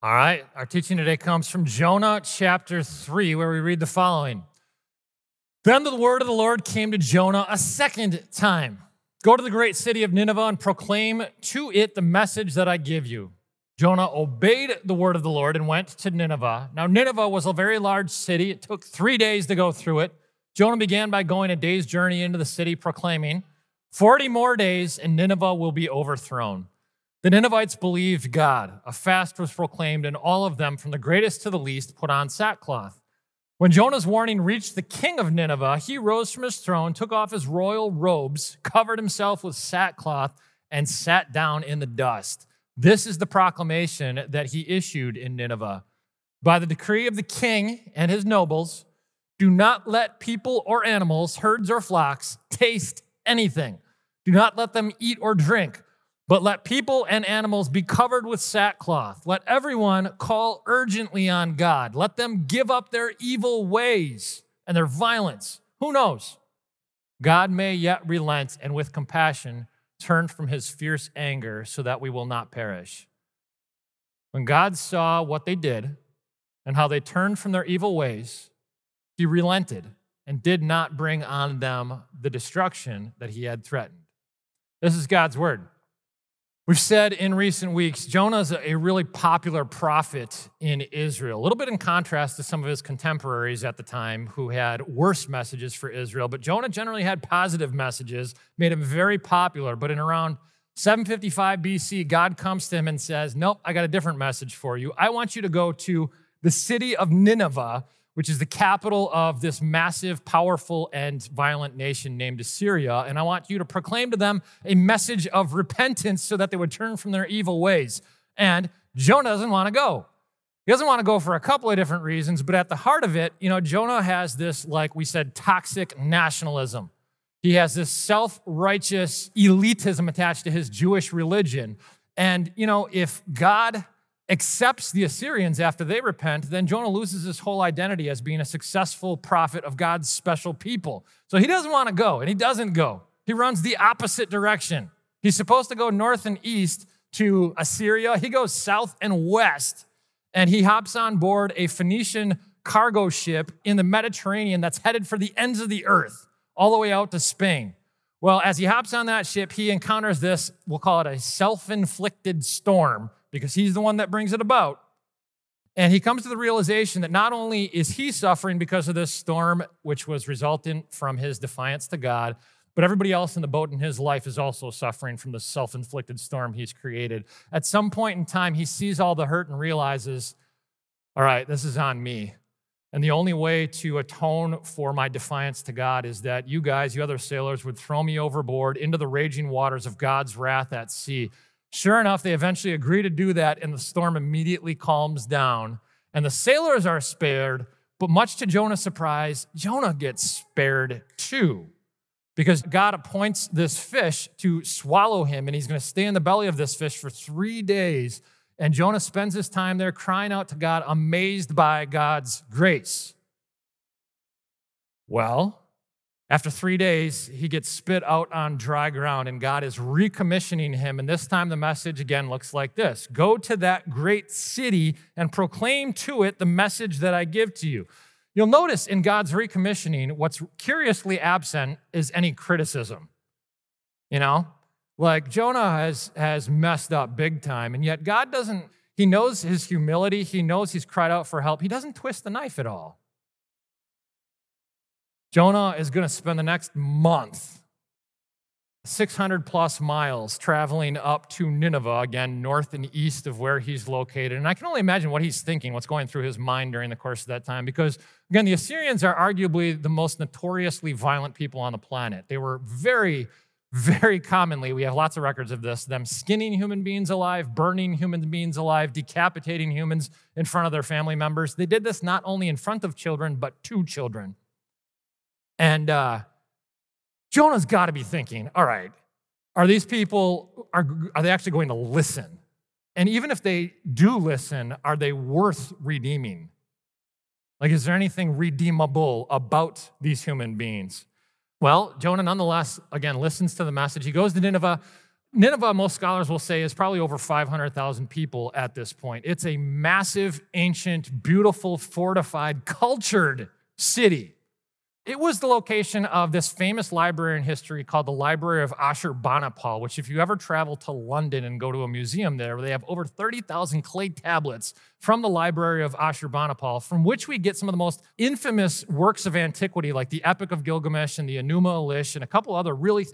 All right, our teaching today comes from Jonah chapter 3, where we read the following Then the word of the Lord came to Jonah a second time Go to the great city of Nineveh and proclaim to it the message that I give you. Jonah obeyed the word of the Lord and went to Nineveh. Now, Nineveh was a very large city. It took three days to go through it. Jonah began by going a day's journey into the city, proclaiming, 40 more days and Nineveh will be overthrown. The Ninevites believed God. A fast was proclaimed, and all of them, from the greatest to the least, put on sackcloth. When Jonah's warning reached the king of Nineveh, he rose from his throne, took off his royal robes, covered himself with sackcloth, and sat down in the dust. This is the proclamation that he issued in Nineveh. By the decree of the king and his nobles, do not let people or animals, herds or flocks, taste anything. Do not let them eat or drink but let people and animals be covered with sackcloth. Let everyone call urgently on God. Let them give up their evil ways and their violence. Who knows? God may yet relent and with compassion turn from his fierce anger so that we will not perish. When God saw what they did and how they turned from their evil ways, he relented and did not bring on them the destruction that he had threatened. This is God's word. We've said in recent weeks, Jonah is a really popular prophet in Israel, a little bit in contrast to some of his contemporaries at the time who had worse messages for Israel. But Jonah generally had positive messages, made him very popular. But in around 755 BC, God comes to him and says, Nope, I got a different message for you. I want you to go to the city of Nineveh which is the capital of this massive, powerful, and violent nation named Assyria. And I want you to proclaim to them a message of repentance so that they would turn from their evil ways. And Jonah doesn't want to go. He doesn't want to go for a couple of different reasons, but at the heart of it, you know, Jonah has this, like we said, toxic nationalism. He has this self righteous elitism attached to his Jewish religion. And, you know, if God accepts the Assyrians after they repent, then Jonah loses his whole identity as being a successful prophet of God's special people. So he doesn't want to go, and he doesn't go. He runs the opposite direction. He's supposed to go north and east to Assyria. He goes south and west, and he hops on board a Phoenician cargo ship in the Mediterranean that's headed for the ends of the earth, all the way out to Spain. Well, as he hops on that ship, he encounters this, we'll call it a self inflicted storm because he's the one that brings it about. And he comes to the realization that not only is he suffering because of this storm, which was resultant from his defiance to God, but everybody else in the boat in his life is also suffering from the self inflicted storm he's created. At some point in time, he sees all the hurt and realizes, all right, this is on me. And the only way to atone for my defiance to God is that you guys, you other sailors, would throw me overboard into the raging waters of God's wrath at sea. Sure enough, they eventually agree to do that, and the storm immediately calms down. And the sailors are spared, but much to Jonah's surprise, Jonah gets spared too. Because God appoints this fish to swallow him, and he's going to stay in the belly of this fish for three days. And Jonah spends his time there crying out to God, amazed by God's grace. Well, after three days, he gets spit out on dry ground, and God is recommissioning him. And this time, the message again looks like this Go to that great city and proclaim to it the message that I give to you. You'll notice in God's recommissioning, what's curiously absent is any criticism. You know, like Jonah has, has messed up big time, and yet God doesn't, he knows his humility, he knows he's cried out for help. He doesn't twist the knife at all. Jonah is going to spend the next month, 600 plus miles, traveling up to Nineveh, again, north and east of where he's located. And I can only imagine what he's thinking, what's going through his mind during the course of that time, because, again, the Assyrians are arguably the most notoriously violent people on the planet. They were very, very commonly, we have lots of records of this, them skinning human beings alive, burning human beings alive, decapitating humans in front of their family members. They did this not only in front of children, but to children. And uh, Jonah's got to be thinking, all right, are these people, are, are they actually going to listen? And even if they do listen, are they worth redeeming? Like, is there anything redeemable about these human beings? Well, Jonah nonetheless, again, listens to the message. He goes to Nineveh. Nineveh, most scholars will say, is probably over 500,000 people at this point. It's a massive, ancient, beautiful, fortified, cultured city. It was the location of this famous library in history called the Library of Ashurbanipal, which, if you ever travel to London and go to a museum there, they have over 30,000 clay tablets from the Library of Ashurbanipal, from which we get some of the most infamous works of antiquity, like the Epic of Gilgamesh and the Enuma Elish, and a couple other really,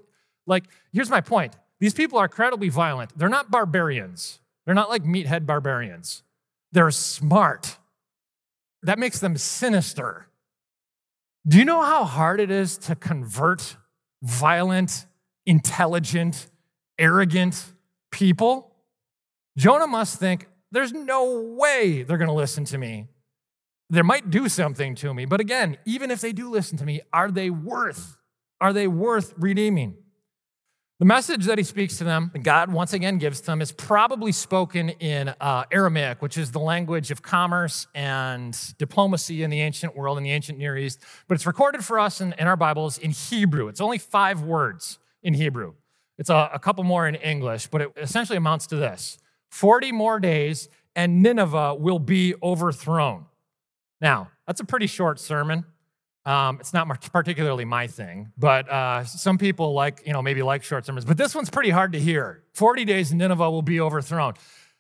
like, here's my point. These people are incredibly violent. They're not barbarians, they're not like meathead barbarians. They're smart. That makes them sinister. Do you know how hard it is to convert violent, intelligent, arrogant people? Jonah must think, there's no way they're going to listen to me. They might do something to me, but again, even if they do listen to me, are they worth? Are they worth redeeming? The message that he speaks to them, God once again gives to them, is probably spoken in uh, Aramaic, which is the language of commerce and diplomacy in the ancient world, in the ancient Near East. But it's recorded for us in, in our Bibles in Hebrew. It's only five words in Hebrew. It's a, a couple more in English, but it essentially amounts to this 40 more days, and Nineveh will be overthrown. Now, that's a pretty short sermon. Um, it's not particularly my thing, but uh, some people like, you know, maybe like short sermons. But this one's pretty hard to hear. 40 days and Nineveh will be overthrown.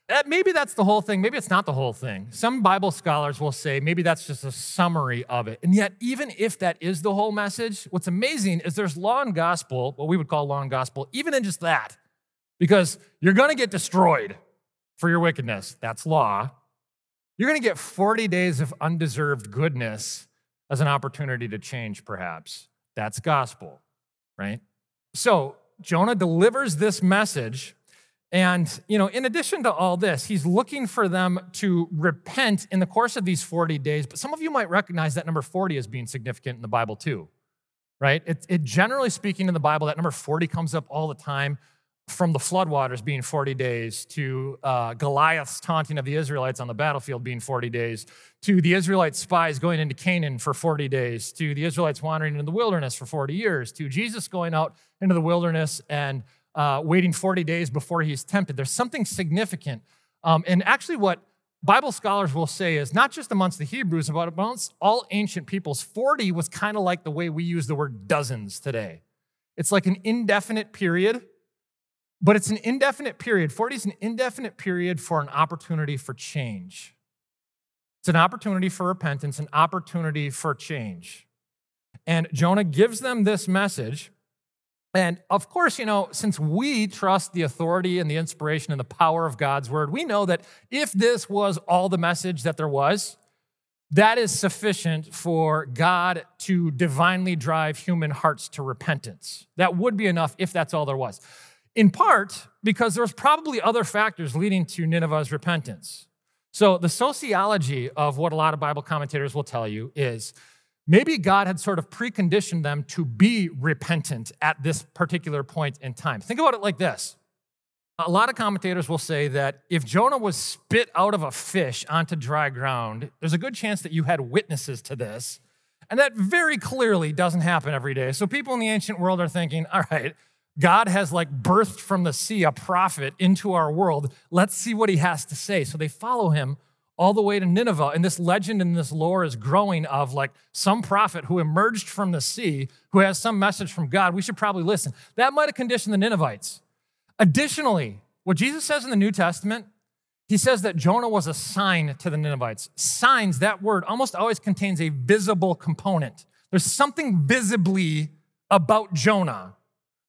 That, maybe that's the whole thing. Maybe it's not the whole thing. Some Bible scholars will say maybe that's just a summary of it. And yet, even if that is the whole message, what's amazing is there's law and gospel, what we would call law and gospel, even in just that, because you're going to get destroyed for your wickedness. That's law. You're going to get 40 days of undeserved goodness as an opportunity to change, perhaps. That's gospel, right? So Jonah delivers this message. And, you know, in addition to all this, he's looking for them to repent in the course of these 40 days. But some of you might recognize that number 40 as being significant in the Bible too, right? It, it generally speaking in the Bible, that number 40 comes up all the time from the floodwaters being 40 days to uh, Goliath's taunting of the Israelites on the battlefield being 40 days to the Israelite spies going into Canaan for 40 days to the Israelites wandering in the wilderness for 40 years to Jesus going out into the wilderness and uh, waiting 40 days before he's tempted. There's something significant. Um, and actually, what Bible scholars will say is not just amongst the Hebrews, but amongst all ancient peoples, 40 was kind of like the way we use the word dozens today. It's like an indefinite period but it's an indefinite period. 40 is an indefinite period for an opportunity for change. It's an opportunity for repentance, an opportunity for change. And Jonah gives them this message. And of course, you know, since we trust the authority and the inspiration and the power of God's word, we know that if this was all the message that there was, that is sufficient for God to divinely drive human hearts to repentance. That would be enough if that's all there was in part because there's probably other factors leading to Nineveh's repentance. So, the sociology of what a lot of Bible commentators will tell you is maybe God had sort of preconditioned them to be repentant at this particular point in time. Think about it like this. A lot of commentators will say that if Jonah was spit out of a fish onto dry ground, there's a good chance that you had witnesses to this. And that very clearly doesn't happen every day. So people in the ancient world are thinking, all right, God has like birthed from the sea a prophet into our world. Let's see what he has to say. So they follow him all the way to Nineveh. And this legend and this lore is growing of like some prophet who emerged from the sea who has some message from God. We should probably listen. That might have conditioned the Ninevites. Additionally, what Jesus says in the New Testament, he says that Jonah was a sign to the Ninevites. Signs, that word almost always contains a visible component. There's something visibly about Jonah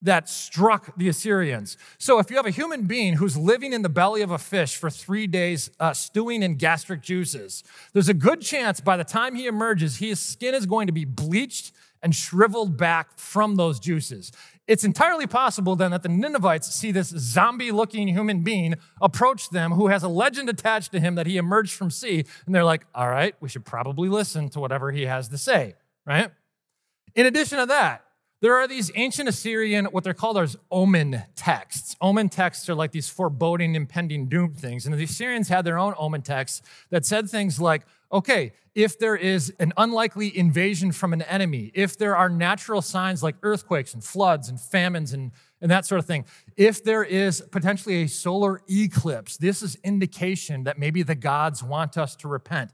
that struck the Assyrians. So, if you have a human being who's living in the belly of a fish for three days, uh, stewing in gastric juices, there's a good chance by the time he emerges, his skin is going to be bleached and shriveled back from those juices. It's entirely possible then that the Ninevites see this zombie looking human being approach them who has a legend attached to him that he emerged from sea. And they're like, all right, we should probably listen to whatever he has to say, right? In addition to that, there are these ancient Assyrian, what they're called as omen texts. Omen texts are like these foreboding, impending doom things. And the Assyrians had their own omen texts that said things like, okay, if there is an unlikely invasion from an enemy, if there are natural signs like earthquakes and floods and famines and, and that sort of thing. If there is potentially a solar eclipse, this is indication that maybe the gods want us to repent.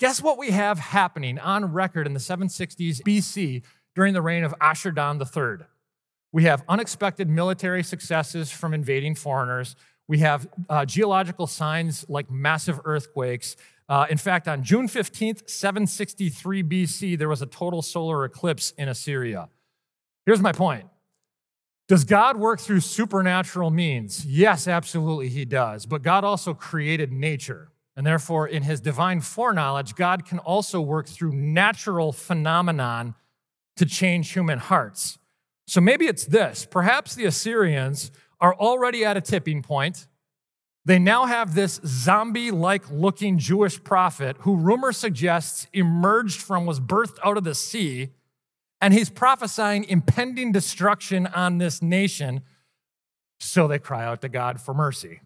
Guess what we have happening on record in the 760s BC during the reign of Ashur-dan III? We have unexpected military successes from invading foreigners. We have uh, geological signs like massive earthquakes. Uh, in fact, on June 15th, 763 BC, there was a total solar eclipse in Assyria. Here's my point Does God work through supernatural means? Yes, absolutely, He does. But God also created nature. And therefore, in His divine foreknowledge, God can also work through natural phenomenon to change human hearts. So maybe it's this. Perhaps the Assyrians are already at a tipping point. They now have this zombie like looking Jewish prophet who rumor suggests emerged from, was birthed out of the sea, and he's prophesying impending destruction on this nation. So they cry out to God for mercy.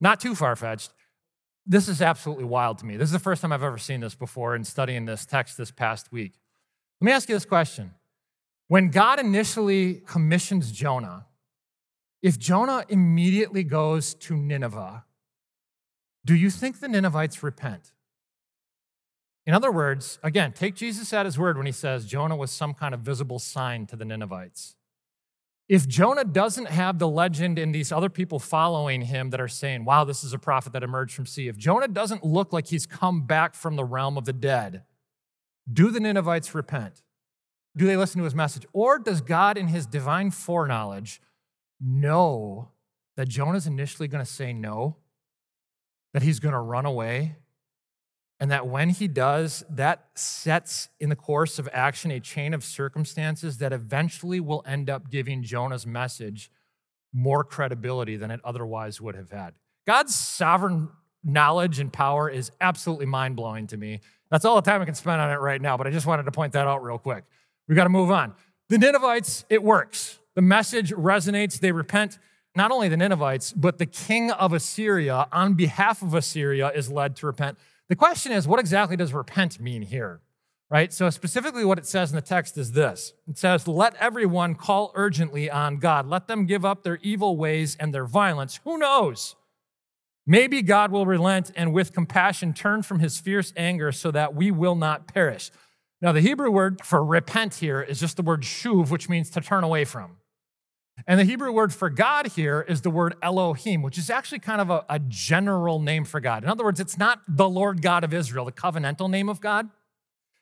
Not too far fetched. This is absolutely wild to me. This is the first time I've ever seen this before in studying this text this past week. Let me ask you this question when God initially commissions Jonah, if Jonah immediately goes to Nineveh, do you think the Ninevites repent? In other words, again, take Jesus at his word when he says Jonah was some kind of visible sign to the Ninevites. If Jonah doesn't have the legend and these other people following him that are saying, wow, this is a prophet that emerged from sea, if Jonah doesn't look like he's come back from the realm of the dead, do the Ninevites repent? do they listen to his message? Or does God, in his divine foreknowledge, know that Jonah's initially going to say no, that he's going to run away, and that when he does, that sets in the course of action a chain of circumstances that eventually will end up giving Jonah's message more credibility than it otherwise would have had. God's sovereign knowledge and power is absolutely mind blowing to me. That's all the time I can spend on it right now, but I just wanted to point that out real quick. We got to move on. The Ninevites, it works. The message resonates. They repent. Not only the Ninevites, but the king of Assyria, on behalf of Assyria, is led to repent. The question is, what exactly does repent mean here? Right? So, specifically, what it says in the text is this it says, Let everyone call urgently on God. Let them give up their evil ways and their violence. Who knows? Maybe God will relent and with compassion turn from his fierce anger so that we will not perish. Now, the Hebrew word for repent here is just the word shuv, which means to turn away from. And the Hebrew word for God here is the word Elohim, which is actually kind of a, a, general name for God. In other words, it's not the Lord God of Israel, the covenantal name of God.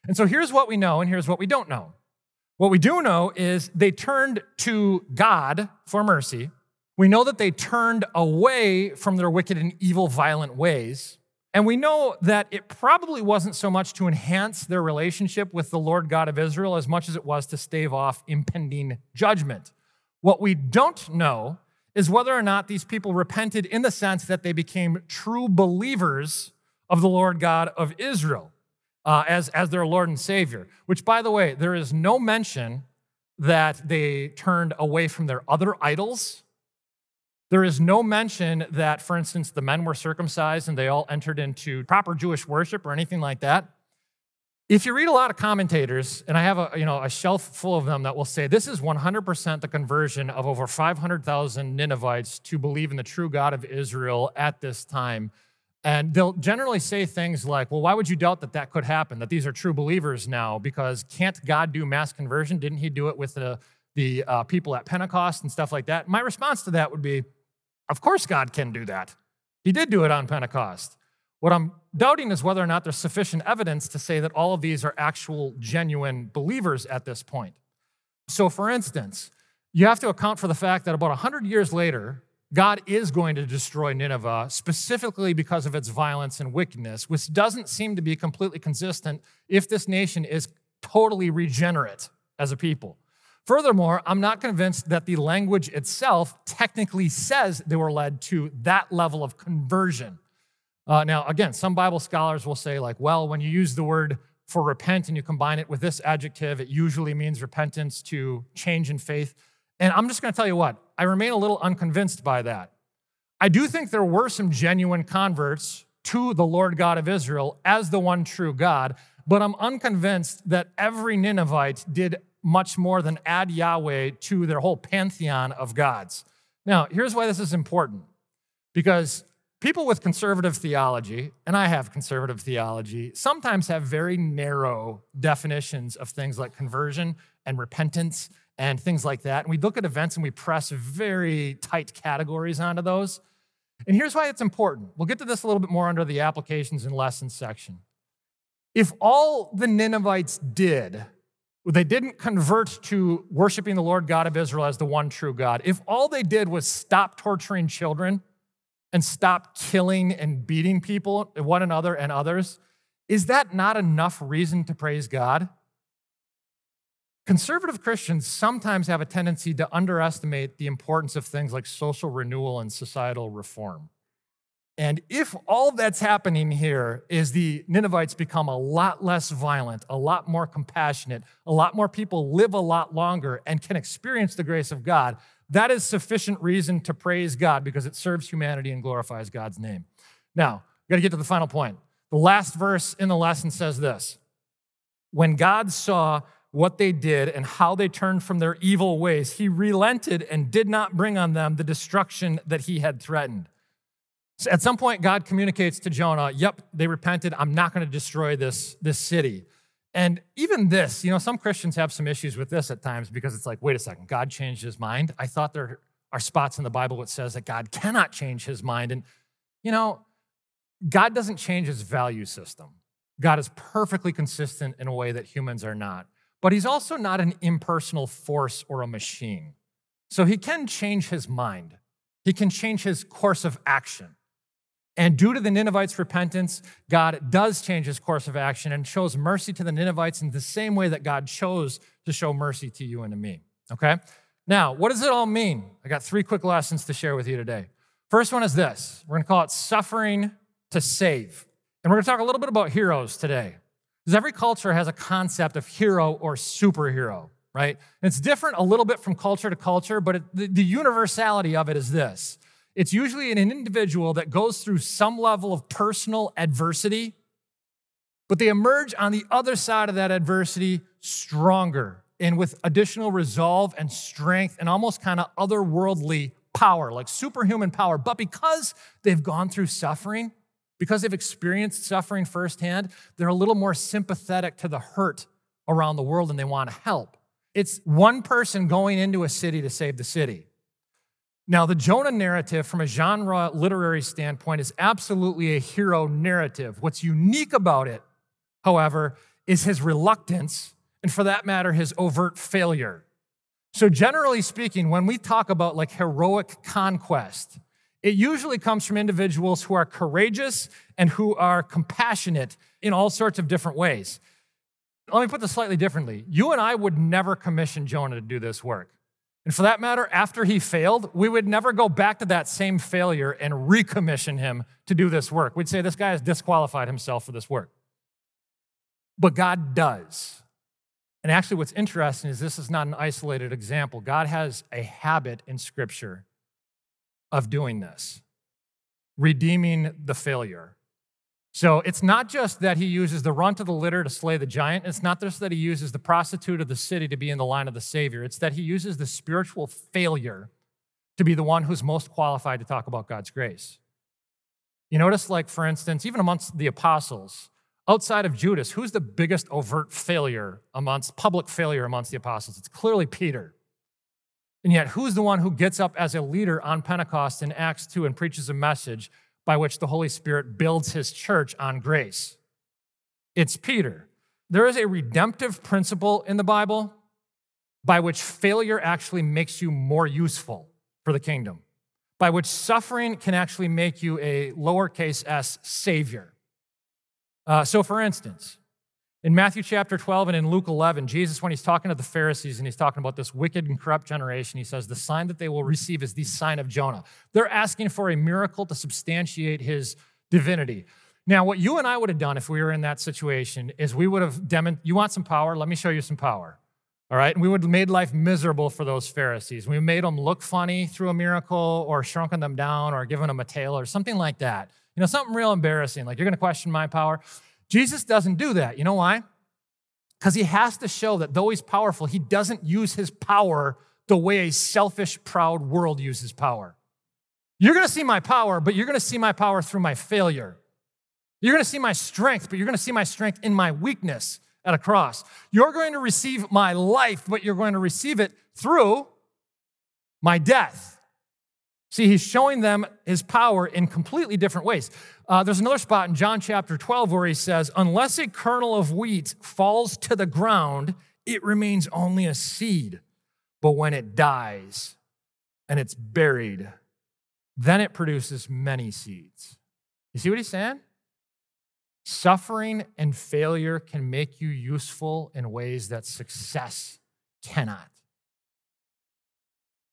And so here's what we know, and here's what we don't know. What we do know is they turned to God for mercy. We know that they turned away from their wicked and evil, violent ways. And we know that it probably wasn't so much to enhance their relationship with the Lord God of Israel as much as it was to stave off impending judgment. What we don't know is whether or not these people repented in the sense that they became true believers of the Lord God of Israel uh, as, as their Lord and Savior. Which, by the way, there is no mention that they turned away from their other idols there is no mention that, for instance, the men were circumcised and they all entered into proper Jewish worship or anything like that. If you read a lot of commentators, and I have a, you know, a shelf full of them that will say this is 100% the conversion of over 500,000 Ninevites to believe in the true God of Israel at this time. And they'll generally say things like, well, why would you doubt that that could happen, that these are true believers now? Because can't God do mass conversion? Didn't he do it with the, the uh, people at Pentecost and stuff like that? My response to that would be, of course, God can do that. He did do it on Pentecost. What I'm doubting is whether or not there's sufficient evidence to say that all of these are actual, genuine believers at this point. So, for instance, you have to account for the fact that about 100 years later, God is going to destroy Nineveh specifically because of its violence and wickedness, which doesn't seem to be completely consistent if this nation is totally regenerate as a people. Furthermore, I'm not convinced that the language itself technically says they were led to that level of conversion. Uh, now, again, some Bible scholars will say, like, well, when you use the word for repent and you combine it with this adjective, it usually means repentance to change in faith. And I'm just going to tell you what, I remain a little unconvinced by that. I do think there were some genuine converts to the Lord God of Israel as the one true God, but I'm unconvinced that every Ninevite did much more than add Yahweh to their whole pantheon of gods. Now, here's why this is important because people with conservative theology, and I have conservative theology, sometimes have very narrow definitions of things like conversion and repentance and things like that. And we look at events and we press very tight categories onto those. And here's why it's important. We'll get to this a little bit more under the applications and lessons section. If all the Ninevites did, they didn't convert to worshiping the Lord God of Israel as the one true God, if all they did was stop torturing children and stop killing and beating people, one another and others, is that not enough reason to praise God? Conservative Christians sometimes have a tendency to underestimate the importance of things like social renewal and societal reform. And if all that's happening here is the Ninevites become a lot less violent, a lot more compassionate, a lot more people live a lot longer and can experience the grace of God, that is sufficient reason to praise God because it serves humanity and glorifies God's name. Now, we got to get to the final point. The last verse in the lesson says this When God saw what they did and how they turned from their evil ways, he relented and did not bring on them the destruction that he had threatened. So at some point, God communicates to Jonah, Yep, they repented. I'm not going to destroy this, this city. And even this, you know, some Christians have some issues with this at times because it's like, wait a second, God changed his mind. I thought there are spots in the Bible that says that God cannot change his mind. And, you know, God doesn't change his value system. God is perfectly consistent in a way that humans are not but he's also not an impersonal force or a machine. So he can change his mind, he can change his course of action. And due to the Ninevites' repentance, God does change his course of action and shows mercy to the Ninevites in the same way that God chose to show mercy to you and to me. Okay? Now, what does it all mean? I got three quick lessons to share with you today. First one is this we're to call it suffering to save. And we're to talk a little bit about heroes today. Because every culture has a concept of hero or superhero, right? And it's different a little bit from culture to culture, but it, the, the universality of it is this it's usually an individual that goes through some level of personal adversity, but they emerge on the other side of that adversity stronger and with additional resolve and strength and almost kind of otherworldly power, like superhuman power. But because they've gone through suffering, because they've experienced suffering firsthand, they're a little more sympathetic to the hurt around the world and they want to help. It's one person going into a city to save the city. Now, the Jonah narrative, from a genre literary standpoint, is absolutely a hero narrative. What's unique about it, however, is his reluctance, and for that matter, his overt failure. So, generally speaking, when we talk about like heroic conquest, it usually comes from individuals who are courageous and who are compassionate in all sorts of different ways. Let me put this slightly differently. You and I would never commission Jonah to do this work. And for that matter, after he failed, we would never go back to that same failure and recommission him to do this work. We'd say this guy has disqualified himself for this work. But God does. And actually, what's interesting is this is not an isolated example. God has a habit in Scripture of doing this, redeeming the failure. So it's not just that he uses the runt of the litter to slay the giant. It's not just that he uses the prostitute of the city to be in the line of the Savior. It's that he uses the spiritual failure to be the one who's most qualified to talk about God's grace. You notice, like, for instance, even amongst the apostles, outside of Judas, who's the biggest overt failure amongst public failure amongst the apostles? It's clearly Peter. And yet, who's the one who gets up as a leader on Pentecost in Acts 2 and preaches a message by which the Holy Spirit builds his church on grace? It's Peter. There is a redemptive principle in the Bible by which failure actually makes you more useful for the kingdom, by which suffering can actually make you a lowercase s savior. Uh, so, for instance, in Matthew chapter 12 and in Luke 11, Jesus, when he's talking to the Pharisees and he's talking about this wicked and corrupt generation, he says, The sign that they will receive is the sign of Jonah. They're asking for a miracle to substantiate his divinity. Now, what you and I would have done if we were in that situation is we would have demonstrated, you want some power? Let me show you some power. All right? And we would have made life miserable for those Pharisees. We made them look funny through a miracle or shrunken them down or given them a tail or something like that. You know, something real embarrassing, like you're going to question my power. Jesus doesn't do that. You know why? because he has to show that though he's powerful, he doesn't use his power the way a selfish, proud world uses power. You're gonna see my power, but you're gonna see my power through my failure. You're gonna see my strength, but you're gonna see my strength in my weakness at a cross. You're going to receive my life, but you're going to receive it through my death. See, he's showing them his power in completely different ways. Uh, there's another spot in John chapter 12 where he says, Unless a kernel of wheat falls to the ground, it remains only a seed. But when it dies and it's buried, then it produces many seeds. You see what he's saying? Suffering and failure can make you useful in ways that success cannot.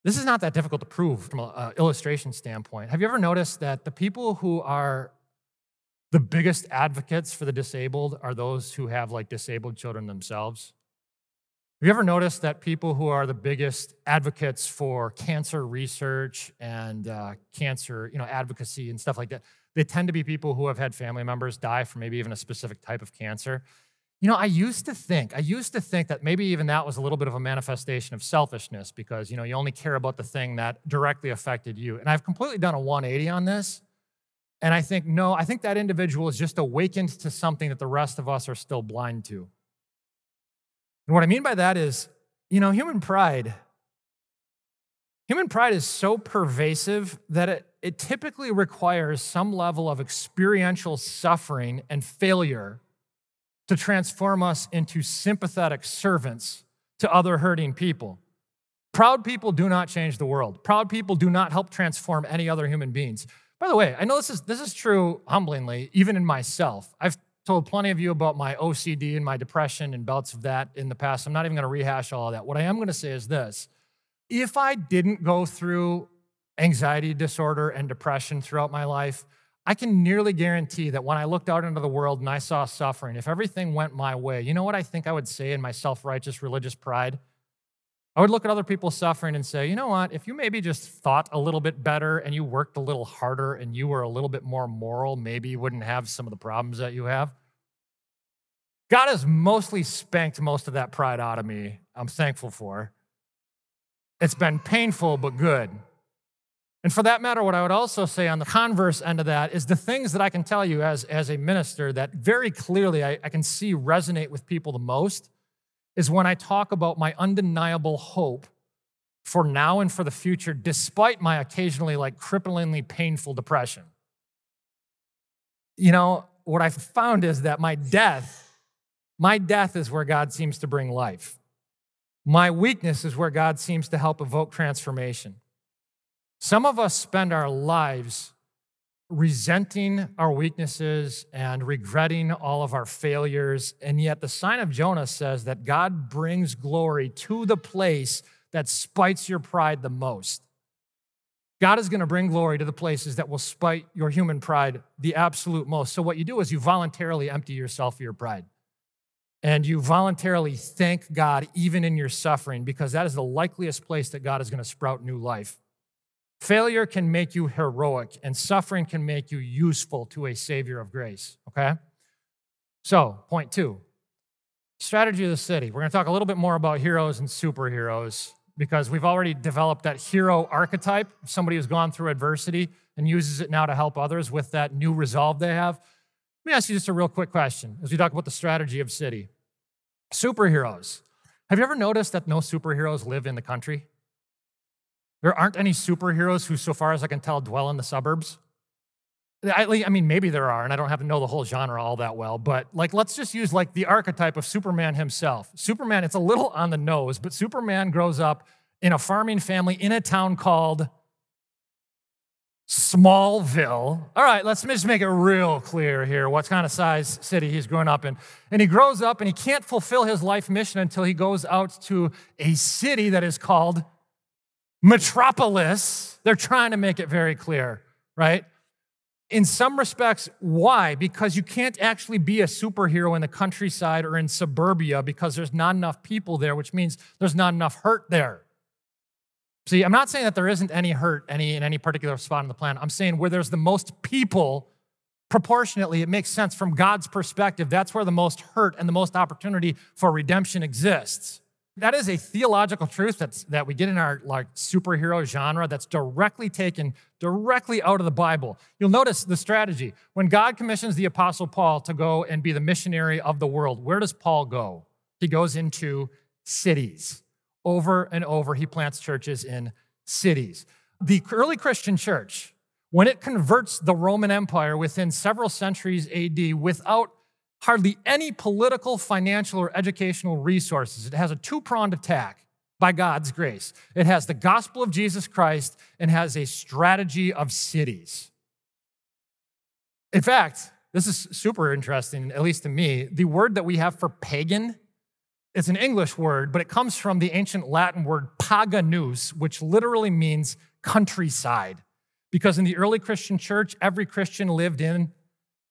This is not that difficult to prove from an illustration standpoint. Have you ever noticed that the people who are the biggest advocates for the disabled are those who have like disabled children themselves? Have you ever noticed that people who are the biggest advocates for cancer research and uh, cancer, you know, advocacy and stuff like that, they tend to be people who have had family members die from maybe even a specific type of cancer. You know, I used to think, I used to think that maybe even that was a little bit of a manifestation of selfishness because, you know, you only care about the thing that directly affected you. And I've completely done a 180 on this. And I think, no, I think that individual is just awakened to something that the rest of us are still blind to. And what I mean by that is, you know, human pride. Human pride is so pervasive that it, it typically requires some level of experiential suffering and failure to transform us into sympathetic servants to other hurting people. Proud people do not change the world. Proud people do not help transform any other human beings. By the way, I know this is this is true humblingly, even in myself. I've told plenty of you about my OCD and my depression and bouts of that in the past. I'm not even going to rehash all of that. What I am going to say is this if I didn't go through anxiety disorder and depression throughout my life, I can nearly guarantee that when I looked out into the world and I saw suffering, if everything went my way, you know what I think I would say in my self righteous religious pride? I would look at other people suffering and say, you know what, if you maybe just thought a little bit better and you worked a little harder and you were a little bit more moral, maybe you wouldn't have some of the problems that you have. God has mostly spanked most of that pride out of me. I'm thankful for. It's been painful, but good. And for that matter, what I would also say on the converse end of that is the things that I can tell you as, as a minister that very clearly I, I can see resonate with people the most is when I talk about my undeniable hope for now and for the future, despite my occasionally like cripplingly painful depression. You know, what I've found is that my death, my death is where God seems to bring life. My weakness is where God seems to help evoke transformation. Some of us spend our lives resenting our weaknesses and regretting all of our failures. And yet, the sign of Jonah says that God brings glory to the place that spites your pride the most. God is going to bring glory to the places that will spite your human pride the absolute most. So, what you do is you voluntarily empty yourself of your pride. And you voluntarily thank God even in your suffering because that is the likeliest place that God is going to sprout new life. Failure can make you heroic, and suffering can make you useful to a Savior of grace, okay? So, point two strategy of the city. We're going to talk a little bit more about heroes and superheroes because we've already developed that hero archetype, somebody who's gone through adversity and uses it now to help others with that new resolve they have. Let me ask you just a real quick question as we talk about the strategy of city. Superheroes. Have you ever noticed that no superheroes live in the country? There aren't any superheroes who, so far as I can tell, dwell in the suburbs. I, I, mean, maybe there are, and I don't have to know the whole genre all that well, but like, let's just use like the archetype of Superman himself. Superman, it's a little on the nose, but Superman grows up in a farming family in a town called Smallville. All right, let's just make it real clear here what kind of size city he's growing up in. And he grows up and he can't fulfill his life mission until he goes out to a city that is called metropolis. They're trying to make it very clear, right? In some respects, why? Because you can't actually be a superhero in the countryside or in suburbia because there's not enough people there, which means there's not enough hurt there. See, I'm not saying that there isn't any hurt any in any particular spot on the planet. I'm saying where there's the most people, proportionately, it makes sense from God's perspective. That's where the most hurt and the most opportunity for redemption exists. That is a theological truth that's, that we get in our like superhero genre that's directly taken directly out of the Bible. You'll notice the strategy. When God commissions the Apostle Paul to go and be the missionary of the world, where does Paul go? He goes into cities. Over and over, he plants churches in cities. The early Christian church, when it converts the Roman Empire within several centuries AD without hardly any political, financial, or educational resources, it has a two pronged attack by God's grace. It has the gospel of Jesus Christ and has a strategy of cities. In fact, this is super interesting, at least to me. The word that we have for pagan it's an English word, but it comes from the ancient Latin word paganus, which literally means countryside. Because in the early Christian church, every Christian lived in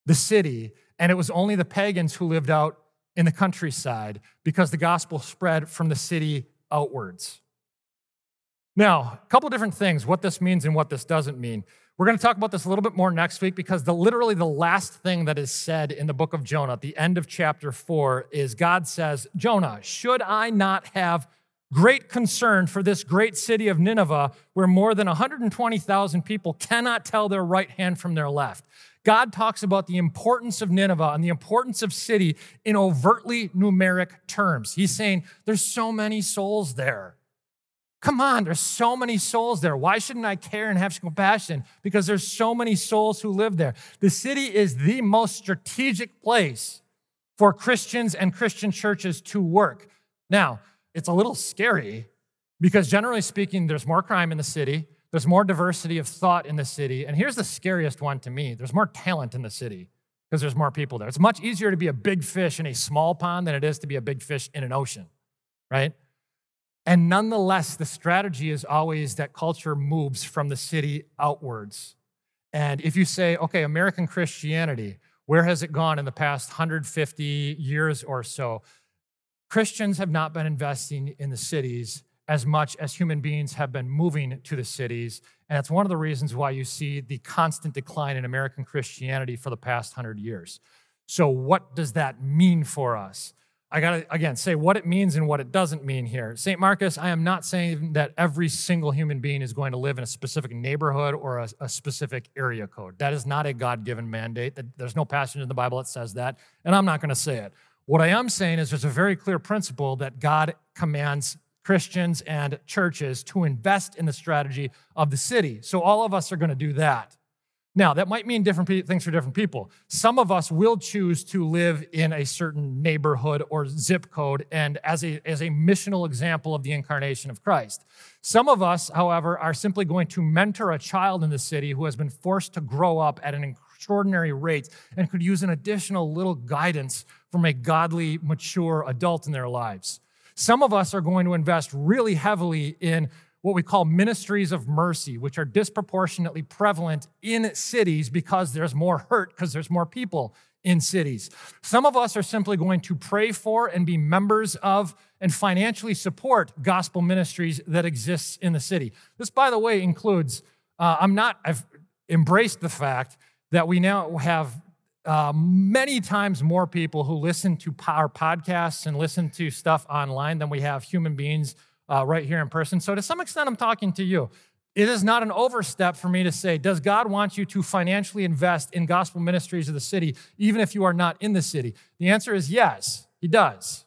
the city, and it was only the pagans who lived out in the countryside because the gospel spread from the city outwards. Now, a couple different things what this means and what this doesn't mean. We're going to talk about this a little bit more next week because the literally the last thing that is said in the book of Jonah, at the end of chapter 4, is God says, "Jonah, should I not have great concern for this great city of Nineveh where more than 120,000 people cannot tell their right hand from their left?" God talks about the importance of Nineveh and the importance of city in overtly numeric terms. He's saying there's so many souls there. Come on, there's so many souls there. Why shouldn't I care and have compassion? Because there's so many souls who live there. The city is the most strategic place for Christians and Christian churches to work. Now, it's a little scary because generally speaking, there's more crime in the city, there's more diversity of thought in the city, and here's the scariest one to me there's more talent in the city because there's more people there. It's much easier to be a big fish in a small pond than it is to be a big fish in an ocean, right? And nonetheless, the strategy is always that culture moves from the city outwards. And if you say, okay, American Christianity, where has it gone in the past 150 years or so? Christians have not been investing in the cities as much as human beings have been moving to the cities. And it's one of the reasons why you see the constant decline in American Christianity for the past 100 years. So, what does that mean for us? I got to, again, say what it means and what it doesn't mean here. St. Marcus, I am not saying that every single human being is going to live in a specific neighborhood or a, a specific area code. That is not a God given mandate. There's no passage in the Bible that says that, and I'm not to say it. What I am saying is there's a very clear principle that God commands Christians and churches to invest in the strategy of the city. So all of us are going to do that. Now, that might mean different things for different people. Some of us will choose to live in a certain neighborhood or zip code and as a, as a missional example of the incarnation of Christ. Some of us, however, are simply going to mentor a child in the city who has been forced to grow up at an extraordinary rate and could use an additional little guidance from a godly, mature adult in their lives. Some of us are going to invest really heavily in what we call ministries of mercy, which are disproportionately prevalent in cities because there's more hurt, because there's more people in cities. Some of us are simply going to pray for and be members of and financially support gospel ministries that exists in the city. This, by the way, includes, uh, I'm not, I've embraced the fact that we now have uh, many times more people who listen to our podcasts and listen to stuff online than we have human beings uh, right here in person. So, to some extent, I'm talking to you. It is not an overstep for me to say, Does God want you to financially invest in gospel ministries of the city, even if you are not in the city? The answer is yes, He does.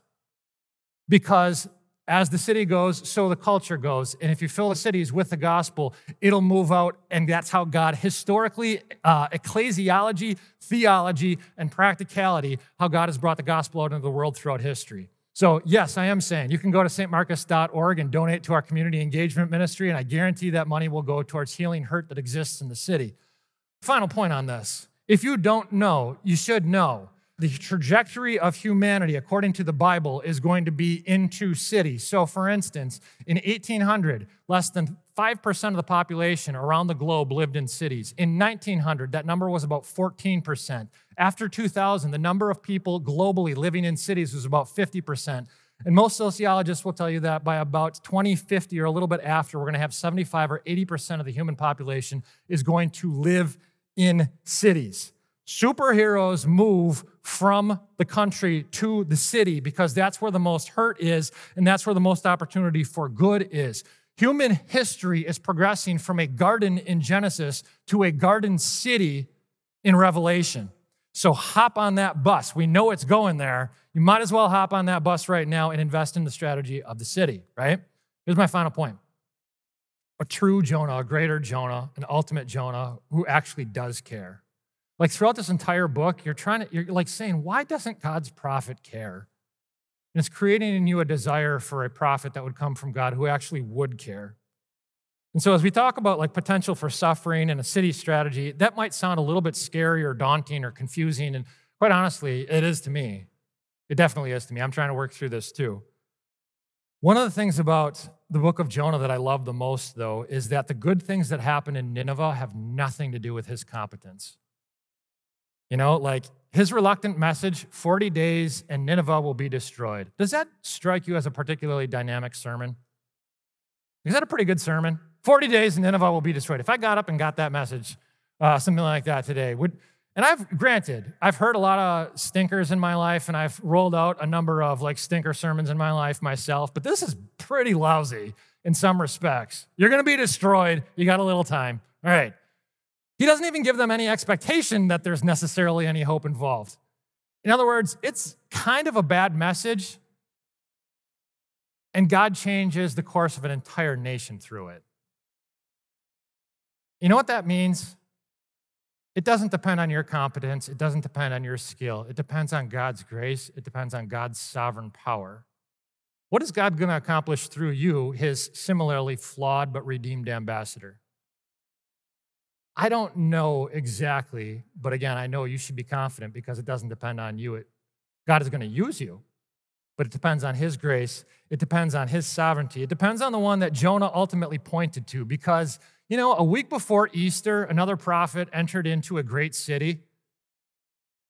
Because as the city goes, so the culture goes. And if you fill the cities with the gospel, it'll move out. And that's how God, historically, uh, ecclesiology, theology, and practicality, how God has brought the gospel out into the world throughout history. So, yes, I am saying you can go to stmarcus.org and donate to our community engagement ministry, and I guarantee that money will go towards healing hurt that exists in the city. Final point on this if you don't know, you should know. The trajectory of humanity, according to the Bible, is going to be into cities. So, for instance, in 1800, less than 5% of the population around the globe lived in cities. In 1900, that number was about 14%. After 2000, the number of people globally living in cities was about 50%. And most sociologists will tell you that by about 2050 or a little bit after, we're going to have 75 or 80% of the human population is going to live in cities. Superheroes move from the country to the city because that's where the most hurt is and that's where the most opportunity for good is. Human history is progressing from a garden in Genesis to a garden city in Revelation. So hop on that bus. We know it's going there. You might as well hop on that bus right now and invest in the strategy of the city, right? Here's my final point a true Jonah, a greater Jonah, an ultimate Jonah who actually does care. Like throughout this entire book, you're trying to, you're like saying, why doesn't God's prophet care? And it's creating in you a desire for a prophet that would come from God who actually would care. And so, as we talk about like potential for suffering and a city strategy, that might sound a little bit scary or daunting or confusing. And quite honestly, it is to me. It definitely is to me. I'm trying to work through this too. One of the things about the book of Jonah that I love the most, though, is that the good things that happen in Nineveh have nothing to do with his competence. You know, like his reluctant message 40 days and Nineveh will be destroyed. Does that strike you as a particularly dynamic sermon? Is that a pretty good sermon? 40 days and Nineveh will be destroyed. If I got up and got that message, uh, something like that today, would, and I've granted, I've heard a lot of stinkers in my life, and I've rolled out a number of like stinker sermons in my life myself, but this is pretty lousy in some respects. You're going to be destroyed. You got a little time. All right. He doesn't even give them any expectation that there's necessarily any hope involved. In other words, it's kind of a bad message, and God changes the course of an entire nation through it. You know what that means? It doesn't depend on your competence, it doesn't depend on your skill. It depends on God's grace, it depends on God's sovereign power. What is God going to accomplish through you, his similarly flawed but redeemed ambassador? I don't know exactly, but again, I know you should be confident because it doesn't depend on you. It, God is going to use you, but it depends on His grace. It depends on His sovereignty. It depends on the one that Jonah ultimately pointed to because, you know, a week before Easter, another prophet entered into a great city.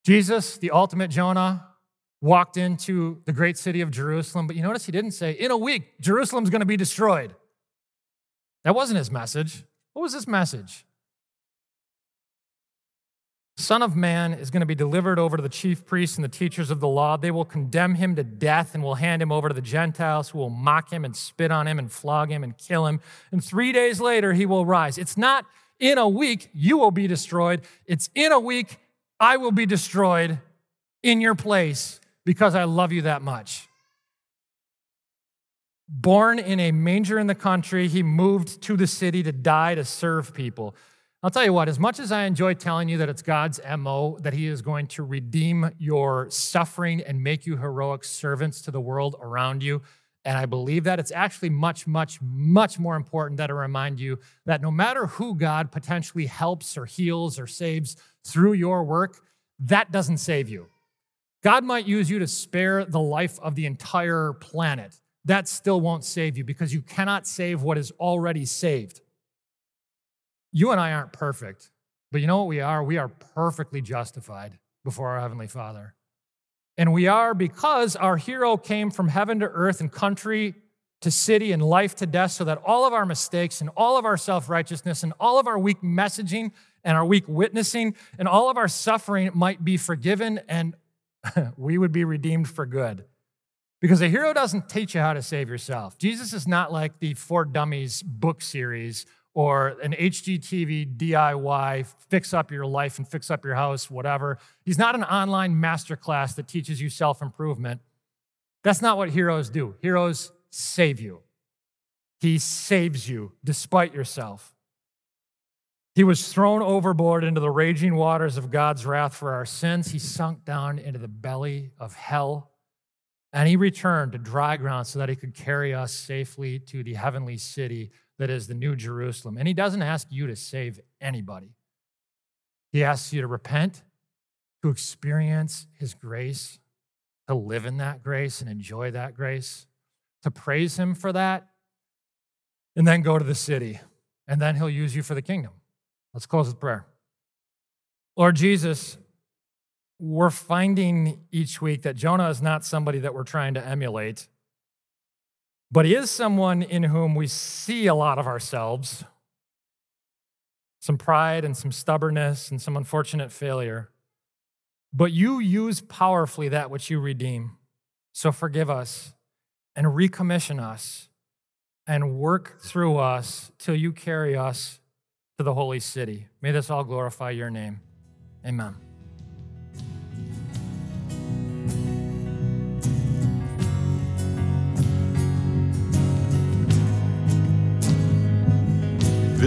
Jesus, the ultimate Jonah, walked into the great city of Jerusalem, but you notice he didn't say, in a week, Jerusalem's going to be destroyed. That wasn't his message. What was his message? Son of Man is going to be delivered over to the chief priests and the teachers of the law. They will condemn him to death and will hand him over to the Gentiles who will mock him and spit on him and flog him and kill him. And three days later, he will rise. It's not in a week, you will be destroyed. It's in a week, I will be destroyed in your place because I love you that much. Born in a manger in the country, he moved to the city to die to serve people. I'll tell you what, as much as I enjoy telling you that it's God's MO, that He is going to redeem your suffering and make you heroic servants to the world around you, and I believe that it's actually much, much, much more important that I remind you that no matter who God potentially helps or heals or saves through your work, that doesn't save you. God might use you to spare the life of the entire planet. That still won't save you because you cannot save what is already saved. You and I aren't perfect, but you know what we are? We are perfectly justified before our Heavenly Father. And we are because our hero came from heaven to earth and country to city and life to death, so that all of our mistakes and all of our self righteousness and all of our weak messaging and our weak witnessing and all of our suffering might be forgiven and we would be redeemed for good. Because a hero doesn't teach you how to save yourself. Jesus is not like the For Dummies book series or an HGTV DIY, fix up your life and fix up your house, whatever. He's not an online masterclass that teaches you self improvement. That's not what heroes do. Heroes save you. He saves you despite yourself. He was thrown overboard into the raging waters of God's wrath for our sins. He sunk down into the belly of hell. And he returned to dry ground so that he could carry us safely to the heavenly city that is the New Jerusalem. And he doesn't ask you to save anybody, he asks you to repent, to experience his grace, to live in that grace and enjoy that grace, to praise him for that, and then go to the city. And then he'll use you for the kingdom. Let's close with prayer. Lord Jesus, we're finding each week that Jonah is not somebody that we're trying to emulate. But he is someone in whom we see a lot of ourselves some pride and some stubbornness and some unfortunate failure. But you use powerfully that which you redeem. So forgive us and recommission us and work through us till you carry us to the holy city. May this all glorify your name. Amen.